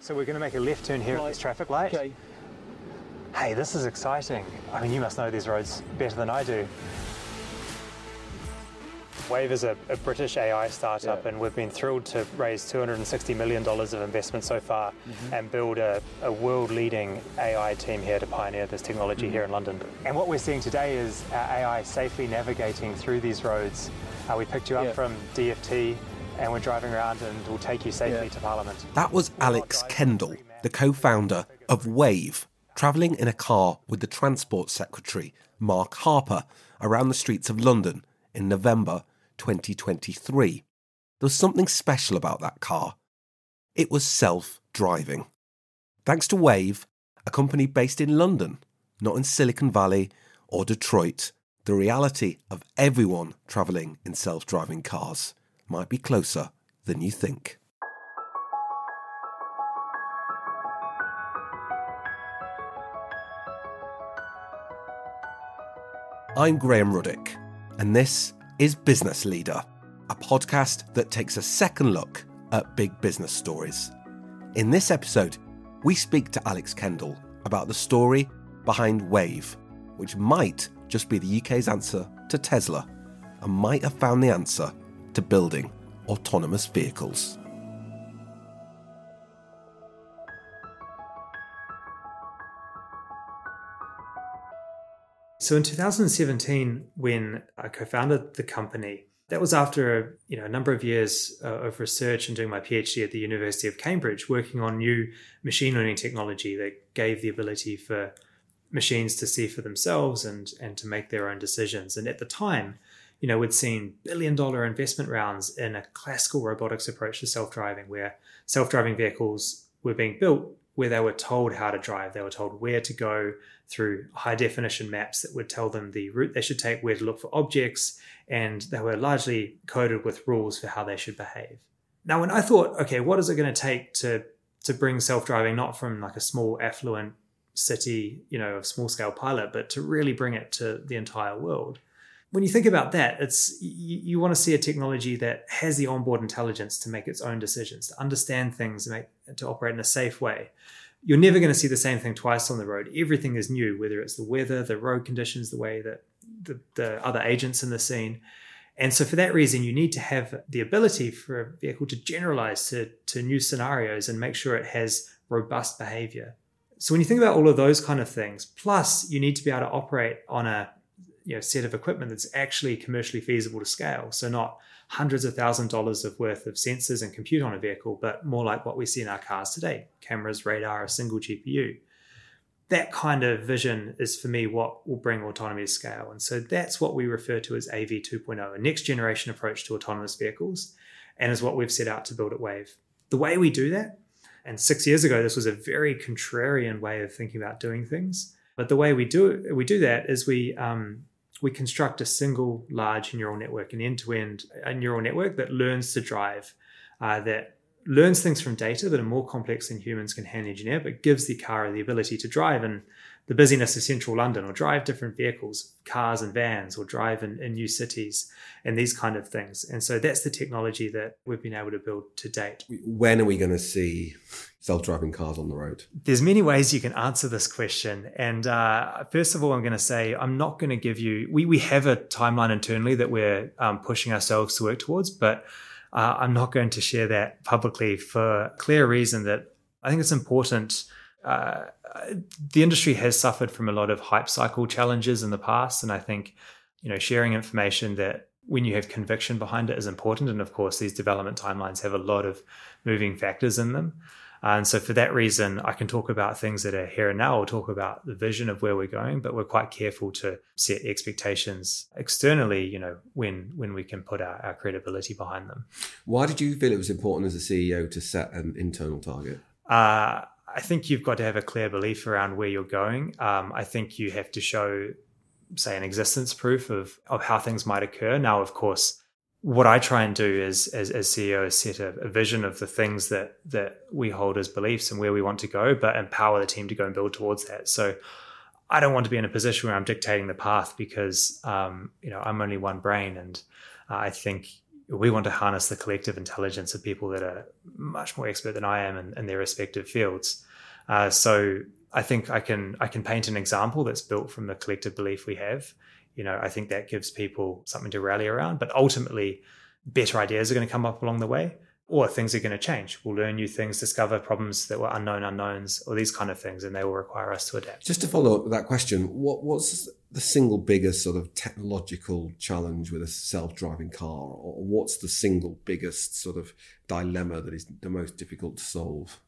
So we're going to make a left turn here at this traffic light. Okay. Hey, this is exciting. I mean, you must know these roads better than I do. Wayve is a, a British AI startup, Yeah. and we've been thrilled to raise $260 million of investment so far Mm-hmm. and build a, a world leading AI team here to pioneer this technology Mm-hmm. here in London. And what we're seeing today is our AI safely navigating through these roads. Uh, we picked you up Yeah. from DFT and we're driving around and we'll take you safely Yeah. to Parliament. That was Alex Kendall, the co founder of Wayve, travelling in a car with the Transport Secretary, Mark Harper, around the streets of London in November 2023. There was something special about that car. It was self driving. Thanks to Wayve, a company based in London, not in Silicon Valley or Detroit, the reality of everyone travelling in self driving cars might be closer than you think. I'm Graham Ruddick, and this is Business Leader, a podcast that takes a second look at big business stories. In this episode, we speak to Alex Kendall about the story behind Wayve, which might just be the UK's answer to Tesla and might have found the answer to building autonomous vehicles. So in 2017, when I co-founded the company, that was after you know a number of years uh, of research and doing my PhD at the University of Cambridge, working on new machine learning technology that gave the ability for machines to see for themselves and and to make their own decisions. And at the time, you know, we'd seen billion dollar investment rounds in a classical robotics approach to self-driving, where self-driving vehicles were being built where they were told how to drive. They were told where to go through high definition maps that would tell them the route they should take, where to look for objects, and they were largely coded with rules for how they should behave. Now, when I thought, okay, what is it going to take to to bring self-driving not from like a small affluent city, you know, a small scale pilot, but to really bring it to the entire world? When you think about that, it's you, you want to see a technology that has the onboard intelligence to make its own decisions, to understand things, make, to operate in a safe way you're never going to see the same thing twice on the road. Everything is new, whether it's the weather, the road conditions, the way that the, the other agents in the scene. And so, for that reason, you need to have the ability for a vehicle to generalize to, to new scenarios and make sure it has robust behavior. So, when you think about all of those kind of things, plus you need to be able to operate on a you know, set of equipment that's actually commercially feasible to scale. So, not hundreds of thousand dollars of worth of sensors and compute on a vehicle, but more like what we see in our cars today cameras, radar, a single GPU. That kind of vision is for me what will bring autonomy to scale. And so that's what we refer to as AV 2.0, a next generation approach to autonomous vehicles, and is what we've set out to build at Wayve. The way we do that, and six years ago, this was a very contrarian way of thinking about doing things. But the way we do we do that is we um, we construct a single large neural network, an end-to-end a neural network that learns to drive, uh, that learns things from data that are more complex than humans can hand engineer, but gives the car the ability to drive in the busyness of central London, or drive different vehicles, cars and vans, or drive in, in new cities, and these kind of things. And so that's the technology that we've been able to build to date. When are we going to see self-driving cars on the road? There's many ways you can answer this question. And uh, first of all, I'm going to say I'm not going to give you. We we have a timeline internally that we're um, pushing ourselves to work towards, but uh, I'm not going to share that publicly for clear reason that I think it's important. Uh, the industry has suffered from a lot of hype cycle challenges in the past, and I think you know sharing information that when you have conviction behind it is important. And of course, these development timelines have a lot of moving factors in them. And so, for that reason, I can talk about things that are here and now, or talk about the vision of where we're going. But we're quite careful to set expectations externally. You know, when when we can put our, our credibility behind them. Why did you feel it was important as a CEO to set an internal target? Uh, I think you've got to have a clear belief around where you're going. Um, I think you have to show, say, an existence proof of of how things might occur. Now, of course, what I try and do is, as, as CEO, is set a, a vision of the things that that we hold as beliefs and where we want to go, but empower the team to go and build towards that. So, I don't want to be in a position where I'm dictating the path because um, you know I'm only one brain, and uh, I think we want to harness the collective intelligence of people that are much more expert than I am in, in their respective fields. Uh, so I think I can I can paint an example that's built from the collective belief we have. You know, I think that gives people something to rally around. But ultimately, better ideas are going to come up along the way, or things are going to change. We'll learn new things, discover problems that were unknown unknowns, or these kind of things, and they will require us to adapt. Just to follow up that question, what what's the single biggest sort of technological challenge with a self-driving car, or what's the single biggest sort of dilemma that is the most difficult to solve?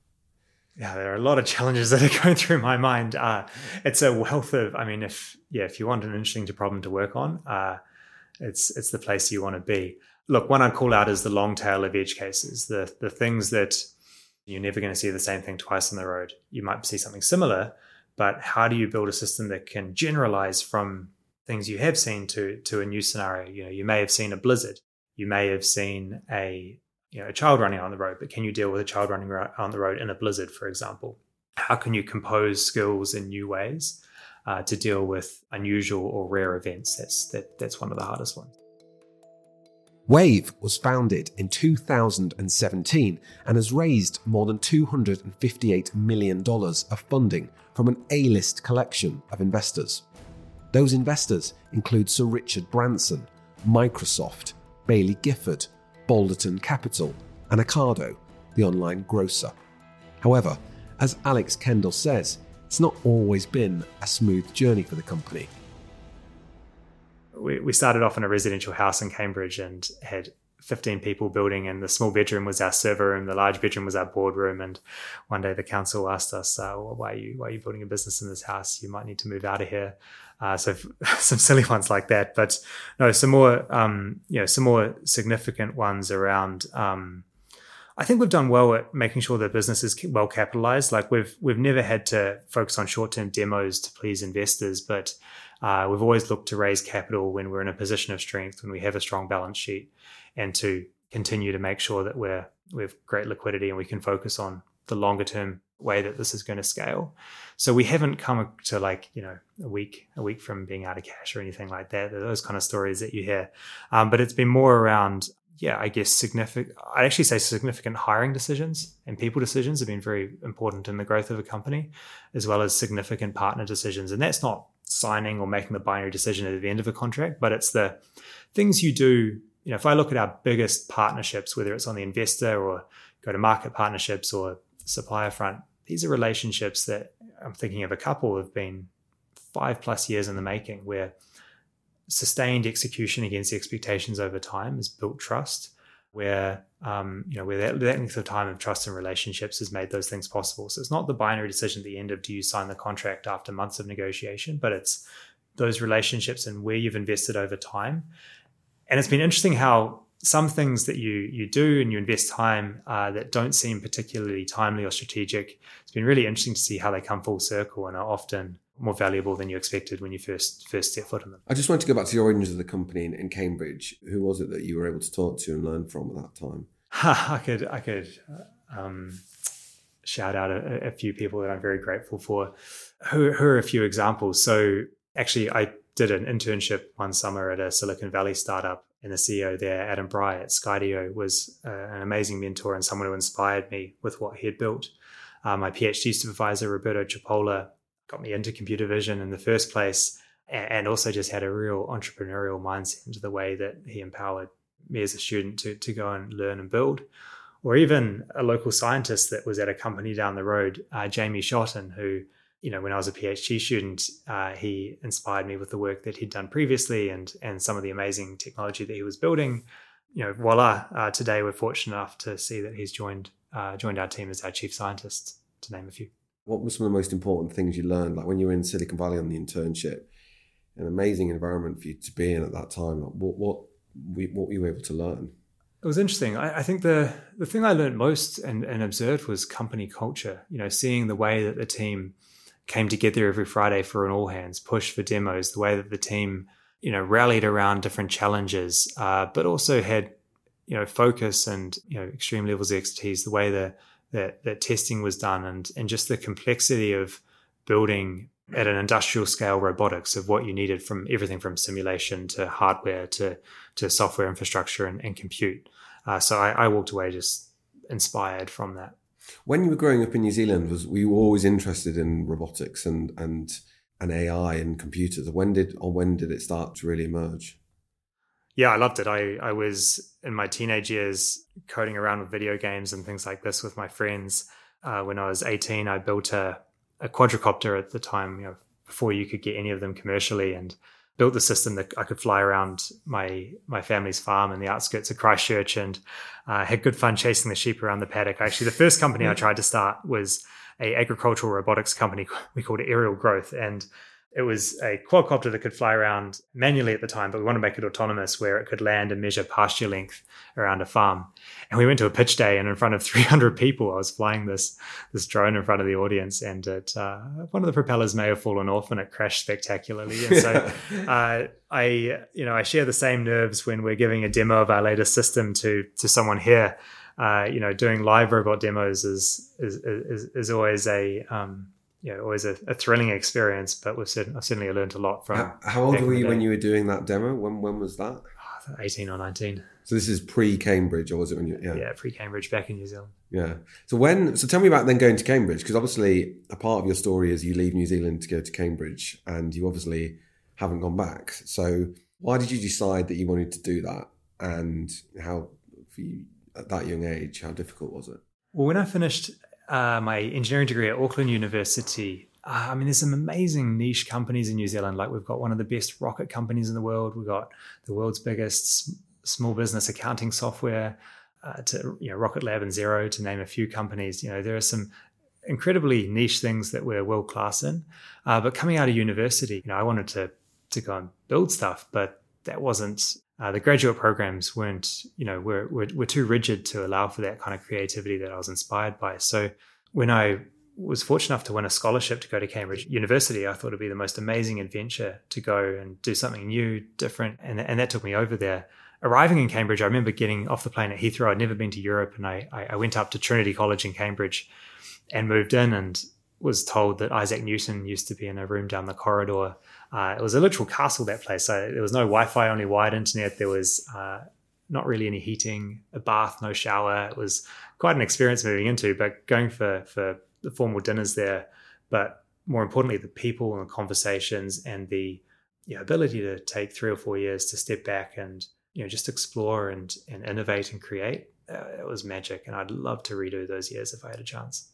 Yeah, there are a lot of challenges that are going through my mind. Uh, it's a wealth of, I mean, if yeah, if you want an interesting problem to work on, uh, it's it's the place you want to be. Look, one I'd call out is the long tail of edge cases, the the things that you're never going to see the same thing twice on the road. You might see something similar, but how do you build a system that can generalize from things you have seen to to a new scenario? You know, you may have seen a blizzard, you may have seen a you know, a child running on the road, but can you deal with a child running on the road in a blizzard, for example? How can you compose skills in new ways uh, to deal with unusual or rare events? That's that, that's one of the hardest ones. Wayve was founded in 2017 and has raised more than $258 million of funding from an A list collection of investors. Those investors include Sir Richard Branson, Microsoft, Baillie Gifford, Balderton Capital, and Ocado, the online grocer. However, as Alex Kendall says, it's not always been a smooth journey for the company. We, we started off in a residential house in Cambridge and had 15 people building and the small bedroom was our server room the large bedroom was our boardroom and one day the council asked us uh, well, why are you why are you building a business in this house you might need to move out of here uh, so some silly ones like that, but no, some more, um, you know, some more significant ones around. Um, I think we've done well at making sure the business is well capitalized. Like we've we've never had to focus on short term demos to please investors, but uh, we've always looked to raise capital when we're in a position of strength, when we have a strong balance sheet, and to continue to make sure that we're we have great liquidity and we can focus on the longer term way that this is going to scale. So we haven't come to like you know a week a week from being out of cash or anything like that. Those kind of stories that you hear, um, but it's been more around yeah, I guess significant. I'd actually say significant hiring decisions and people decisions have been very important in the growth of a company, as well as significant partner decisions. And that's not signing or making the binary decision at the end of a contract, but it's the things you do. You know, if I look at our biggest partnerships, whether it's on the investor or go to market partnerships or supplier front, these are relationships that I'm thinking of a couple have been five plus years in the making, where sustained execution against expectations over time has built trust. Where um, you know where that, that length of time of trust and relationships has made those things possible. So it's not the binary decision at the end of do you sign the contract after months of negotiation, but it's those relationships and where you've invested over time. And it's been interesting how some things that you you do and you invest time uh, that don't seem particularly timely or strategic. It's been really interesting to see how they come full circle and are often more valuable than you expected when you first first set foot in them. I just want to go back to the origins of the company in, in Cambridge. Who was it that you were able to talk to and learn from at that time? I could I could um, shout out a, a, few people that I'm very grateful for. Who, who are a few examples? So actually, I did an internship one summer at a Silicon Valley startup and the CEO there, Adam Bry at Skydio, was uh, an amazing mentor and someone who inspired me with what he had built. Uh, my PhD supervisor, Roberto Cipolla, got me into computer vision in the first place and also just had a real entrepreneurial mindset into the way that he empowered me as a student to, to go and learn and build. Or even a local scientist that was at a company down the road, uh, Jamie Shotton, who you know, when I was a PhD student, uh, he inspired me with the work that he'd done previously and and some of the amazing technology that he was building. You know, voila! Uh, today we're fortunate enough to see that he's joined uh, joined our team as our chief scientist, to name a few. What were some of the most important things you learned? Like when you were in Silicon Valley on the internship, an amazing environment for you to be in at that time. What what what were you able to learn? It was interesting. I, I, think the the thing I learned most and, and observed was company culture. You know, seeing the way that the team came together every Friday for an all hands, push for demos, the way that the team, you know, rallied around different challenges, uh, but also had, you know, focus and, you know, extreme levels of expertise, the way that, that, that testing was done and, and just the complexity of building at an industrial scale robotics of what you needed from everything from simulation to hardware to to software infrastructure and, and compute. Uh, so I, I walked away just inspired from that. When you were growing up in New Zealand, was were you always interested in robotics and and and AI and computers? When did or when did it start to really emerge? Yeah, I loved it. I I was in my teenage years coding around with video games and things like this with my friends. Uh, when I was 18, I built a, a quadricopter at the time, you know, before you could get any of them commercially, and built the system that I could fly around my my family's farm in the outskirts of Christchurch and uh, had good fun chasing the sheep around the paddock. Actually, the first company I tried to start was a agricultural robotics company we called Aerial Growth, and it was a quadcopter that could fly around manually at the time, but we want to make it autonomous where it could land and measure pasture length around a farm. And we went to a pitch day, and in front of 300 people, I was flying this this drone in front of the audience, and it uh, one of the propellers may have fallen off, and it crashed spectacularly. And so, uh, I you know I share the same nerves when we're giving a demo of our latest system to to someone here. Uh, you know, doing live robot demos is is is, is always a um, know, always a, a, thrilling experience. But we've certainly, I've certainly learned a lot from. How, how old were you when you were doing that demo? When when was that? Oh, Eighteen or nineteen. So this is pre Cambridge, or was it when you? Yeah, yeah pre Cambridge, back in New Zealand. Yeah. So when? So tell me about then going to Cambridge, because obviously a part of your story is you leave New Zealand to go to Cambridge, and you obviously haven't gone back. So why did you decide that you wanted to do that, and how for you at that young age, how difficult was it? Well, when I finished uh, my engineering degree at Auckland University, uh, I mean, there's some amazing niche companies in New Zealand. Like we've got one of the best rocket companies in the world. We've got the world's biggest small business accounting software, uh, to you know, Rocket Lab and Xero, to name a few companies. You know, there are some incredibly niche things that we're world class in. Uh, but coming out of university, you know, I wanted to to go and build stuff, but that wasn't uh, the graduate programs weren't, you know, were, were, were too rigid to allow for that kind of creativity that I was inspired by. So when I was fortunate enough to win a scholarship to go to Cambridge University, I thought it'd be the most amazing adventure to go and do something new, different, and and that took me over there. Arriving in Cambridge, I remember getting off the plane at Heathrow. I'd never been to Europe, and I I went up to Trinity College in Cambridge, and moved in, and was told that Isaac Newton used to be in a room down the corridor uh, it was a literal castle, that place. So there was no Wi Fi, only wired internet. There was uh, not really any heating, a bath, no shower. It was quite an experience moving into, but going for, for the formal dinners there. But more importantly, the people and the conversations and the you know, ability to take three or four years to step back and you know just explore and, and innovate and create uh, it was magic and i'd love to redo those years if i had a chance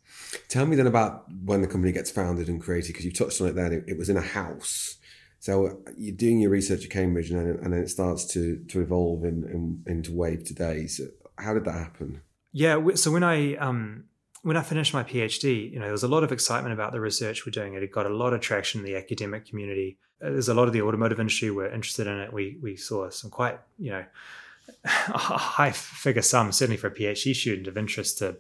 tell me then about when the company gets founded and created because you touched on it then it, it was in a house so you're doing your research at Cambridge, and then, and then it starts to to evolve in, in, into Wayve today. So how did that happen? Yeah, so when I um, when I finished my PhD, you know, there was a lot of excitement about the research we're doing. It got a lot of traction in the academic community. There's a lot of the automotive industry were interested in it. We we saw some quite you know high figure sums, certainly for a PhD student, of interest to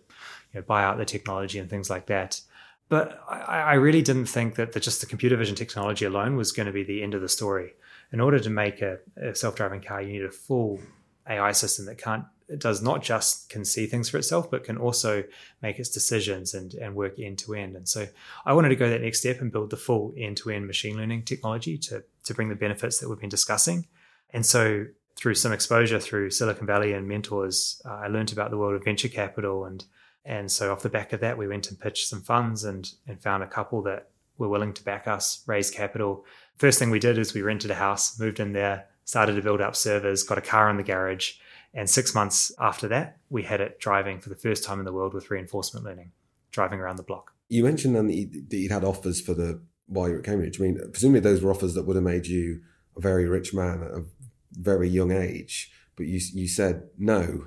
you know, buy out the technology and things like that. But I, I really didn't think that the, just the computer vision technology alone was going to be the end of the story. In order to make a, a self-driving car, you need a full AI system that can't it does not just can see things for itself, but can also make its decisions and, and work end to end. And so I wanted to go that next step and build the full end to end machine learning technology to, to bring the benefits that we've been discussing. And so through some exposure through Silicon Valley and mentors, uh, I learned about the world of venture capital and and so off the back of that, we went and pitched some funds and, and found a couple that were willing to back us, raise capital. First thing we did is we rented a house, moved in there, started to build up servers, got a car in the garage. And six months after that, we had it driving for the first time in the world with reinforcement learning, driving around the block. You mentioned then that you'd had offers for the while you were at Cambridge. I mean, presumably those were offers that would have made you a very rich man at a very young age. But you you said no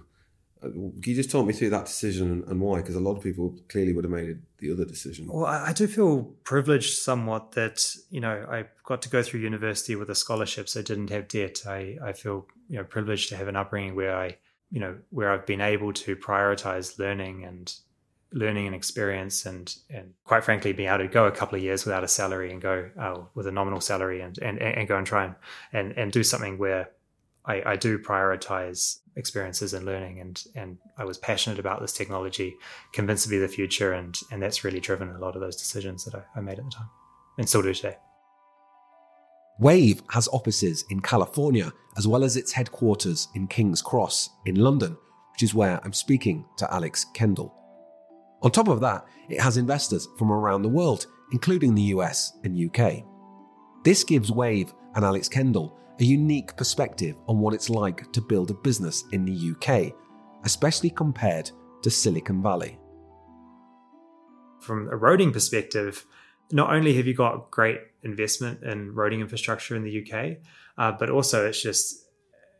can you just talk me through that decision and why? Because a lot of people clearly would have made the other decision. Well, I do feel privileged somewhat that you know I got to go through university with a scholarship, so I didn't have debt. I I feel you know privileged to have an upbringing where I you know where I've been able to prioritize learning and learning and experience and and quite frankly being able to go a couple of years without a salary and go oh, with a nominal salary and, and and go and try and and, and do something where I, I do prioritize experiences and learning and and I was passionate about this technology, convinced to be the future and and that's really driven a lot of those decisions that I, I made at the time. and still do today. Wayve has offices in California as well as its headquarters in King's Cross in London, which is where I'm speaking to Alex Kendall. On top of that, it has investors from around the world, including the US and UK. This gives Wayve and Alex Kendall a unique perspective on what it's like to build a business in the UK, especially compared to Silicon Valley. From a roading perspective, not only have you got great investment in roading infrastructure in the UK, uh, but also it's just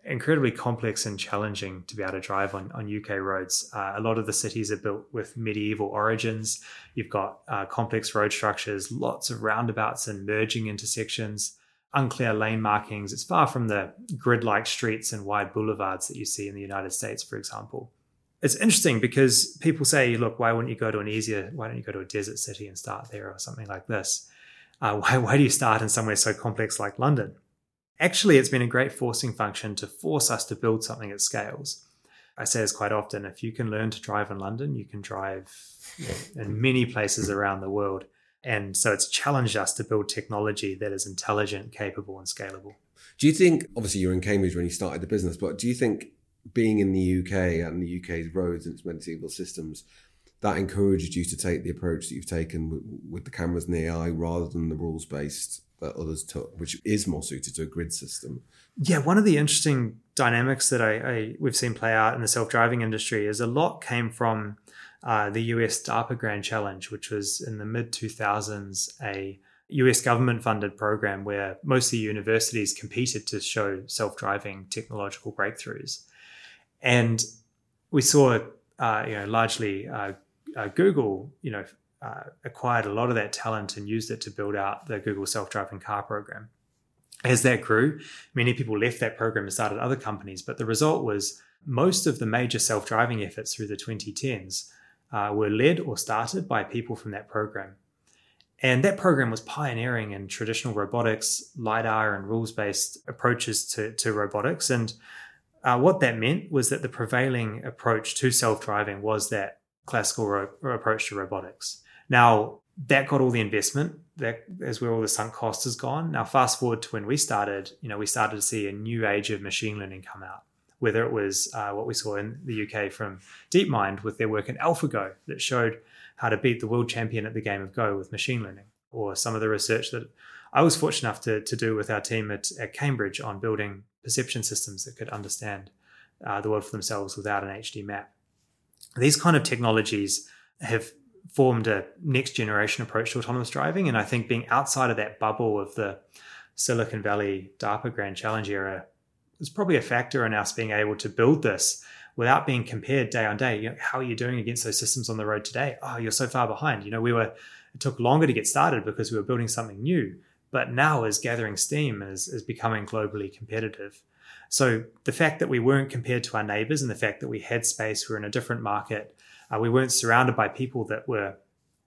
incredibly complex and challenging to be able to drive on, on UK roads. Uh, a lot of the cities are built with medieval origins. You've got uh, complex road structures, lots of roundabouts and merging intersections, unclear lane markings. It's far from the grid like streets and wide boulevards that you see in the United States, for example. It's interesting because people say, look, why wouldn't you go to an easier, why don't you go to a desert city and start there or something like this? Uh, why, why do you start in somewhere so complex like London? Actually, it's been a great forcing function to force us to build something at scales. I say this quite often if you can learn to drive in London, you can drive in many places around the world. And so it's challenged us to build technology that is intelligent, capable, and scalable. Do you think, obviously, you're in Cambridge when you started the business, but do you think being in the UK and the UK's roads and its medieval systems, that encouraged you to take the approach that you've taken with, with the cameras and the AI rather than the rules based that others took, which is more suited to a grid system. Yeah, one of the interesting dynamics that I, I we've seen play out in the self driving industry is a lot came from uh, the US DARPA Grand Challenge, which was in the mid 2000s a US government funded program where mostly universities competed to show self driving technological breakthroughs. And we saw, uh, you know, largely uh, uh Google, you know, uh, acquired a lot of that talent and used it to build out the Google self driving car program. As that grew, many people left that program and started other companies, but the result was most of the major self driving efforts through the 2010s uh, were led or started by people from that program. And that program was pioneering in traditional robotics, LiDAR, and rules based approaches to, to robotics. And uh, what that meant was that the prevailing approach to self driving was that classical ro- approach to robotics. Now, that got all the investment. That is where all the sunk cost has gone. Now, fast forward to when we started, you know, we started to see a new age of machine learning come out. Whether it was uh, what we saw in the UK from DeepMind with their work in AlphaGo that showed how to beat the world champion at the game of Go with machine learning, or some of the research that I was fortunate enough to, to do with our team at, at Cambridge on building perception systems that could understand uh, the world for themselves without an HD map. These kind of technologies have formed a next generation approach to autonomous driving. And I think being outside of that bubble of the Silicon Valley DARPA Grand Challenge era is probably a factor in us being able to build this without being compared day on day. You know, how are you doing against those systems on the road today? Oh, you're so far behind. You know, we were it took longer to get started because we were building something new, but now is gathering steam is is becoming globally competitive. So the fact that we weren't compared to our neighbors and the fact that we had space, we were in a different market, uh, we weren't surrounded by people that were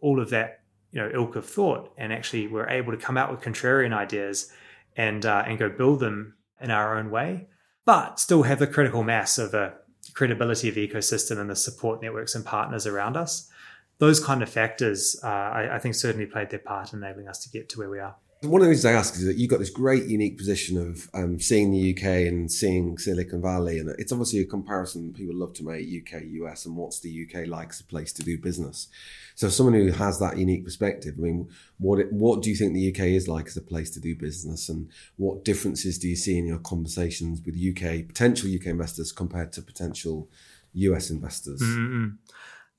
all of that you know ilk of thought, and actually were able to come out with contrarian ideas and uh, and go build them in our own way, but still have the critical mass of a credibility of the ecosystem and the support networks and partners around us. Those kind of factors, uh, I, I think, certainly played their part in enabling us to get to where we are. One of the reasons I ask is that you've got this great unique position of um, seeing the UK and seeing Silicon Valley, and it's obviously a comparison people love to make UK US and what's the UK like as a place to do business. So, someone who has that unique perspective, I mean, what it, what do you think the UK is like as a place to do business, and what differences do you see in your conversations with UK potential UK investors compared to potential US investors? Mm-hmm.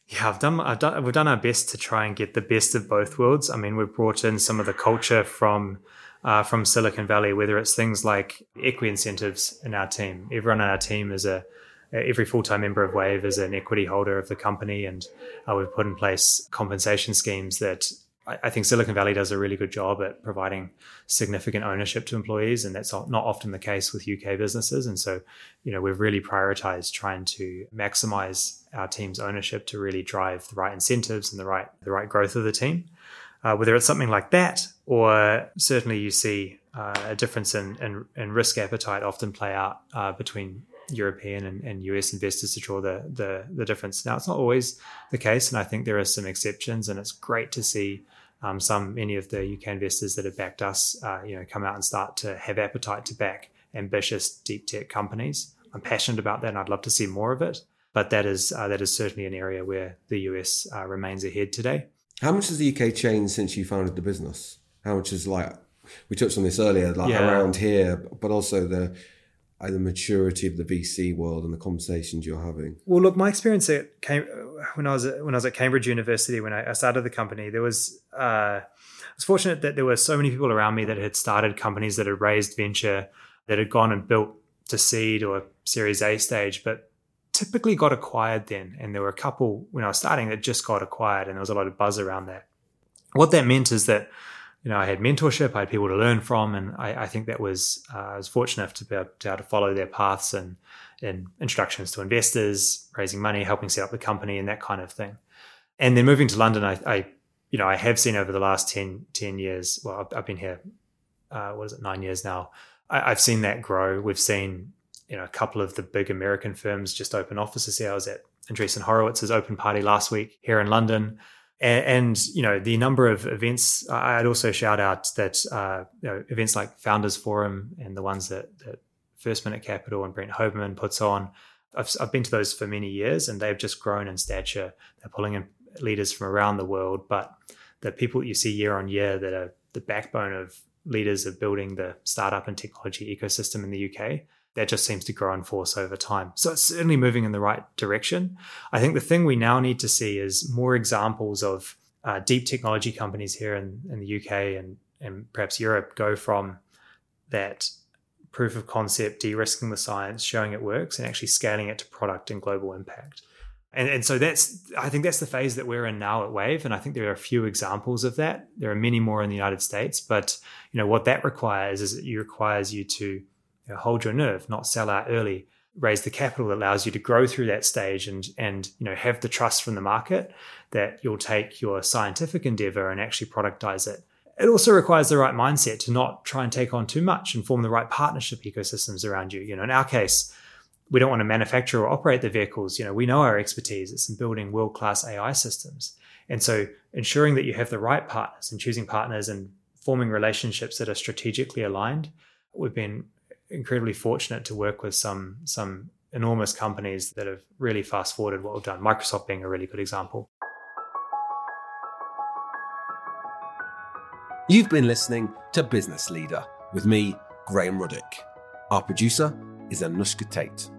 Yeah, I've done, I've done, we've done our best to try and get the best of both worlds. I mean, we've brought in some of the culture from uh, from Silicon Valley, whether it's things like equity incentives in our team. Everyone on our team is a every full time member of Wayve is an equity holder of the company, and uh, we've put in place compensation schemes that I think Silicon Valley does a really good job at providing significant ownership to employees, and that's not often the case with UK businesses. And so, you know, we've really prioritized trying to maximize our team's ownership to really drive the right incentives and the right the right growth of the team. Uh, whether it's something like that, or certainly you see uh, a difference in, in, in, risk appetite often play out uh, between European and, and, US investors to draw the, the the difference. Now, it's not always the case, and I think there are some exceptions, and it's great to see Um, some many of the UK investors that have backed us, uh, you know, come out and start to have appetite to back ambitious deep tech companies. I'm passionate about that, and I'd love to see more of it. But that is uh, that is certainly an area where the US uh, remains ahead today. How much has the UK changed since you founded the business? How much is like we touched on this earlier, like Yeah. around here, but also the the maturity of the VC world and the conversations you're having. Well, look, my experience at Cam- when I was at, when I was at Cambridge University when I, started the company, there was uh, I was fortunate that there were so many people around me that had started companies that had raised venture, that had gone and built to seed or Series A stage, but typically got acquired then. And there were a couple when I was starting that just got acquired, and there was a lot of buzz around that. What that meant is that you know, I had mentorship, I had people to learn from, and I, I think that was uh, I was fortunate to be, able, to be able to follow their paths and and introductions to investors, raising money, helping set up the company, and that kind of thing. And then moving to London, I, I you know, I have seen over the last 10, 10 years. Well, I've, I've been here, uh, what is it, nine years now. I, I've seen that grow. We've seen, you know, a couple of the big American firms just open offices here. I was at Andreessen Horowitz's open party last week here in London and, and, you know the number of events i'd also shout out that uh, you know, events like founders forum and the ones that, that first minute capital and brent hoberman puts on I've, I've been to those for many years and they've just grown in stature. They're pulling in leaders from around the world but the people you see year on year that are the backbone of leaders of building the startup and technology ecosystem in the uk that just seems to grow in force over time. So it's certainly moving in the right direction. I think the thing we now need to see is more examples of uh, deep technology companies here in, in the UK and, and perhaps Europe go from that proof of concept, de risking the science, showing it works, and actually scaling it to product and global impact. And, and so that's, I think that's the phase that we're in now at Wayve. And I think there are a few examples of that. There are many more in the United States, but you know what that requires is it requires you to you know, hold your nerve, not sell out early, raise the capital that allows you to grow through that stage and and you know have the trust from the market that you'll take your scientific endeavor and actually productize it. It also requires the right mindset to not try and take on too much and form the right partnership ecosystems around you. You know, in our case, we don't want to manufacture or operate the vehicles. You know, we know our expertise. It's in building world-class AI systems. And so ensuring that you have the right partners and choosing partners and forming relationships that are strategically aligned. We've been incredibly fortunate to work with some some enormous companies that have really fast forwarded what we've done. Microsoft being a really good example. You've been listening to Business Leader with me, Graham Ruddick. Our producer is Anushka Tate.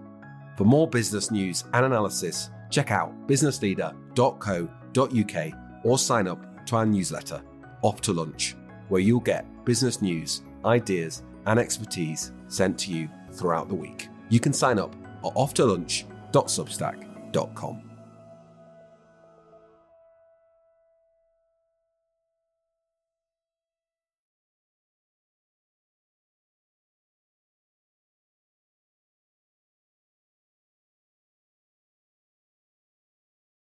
For more business news and analysis, check out businessleader.co.uk or sign up to our newsletter, Off to Lunch, where you'll get business news, ideas, and expertise sent to you throughout the week. You can sign up at offtolunch.substack.com.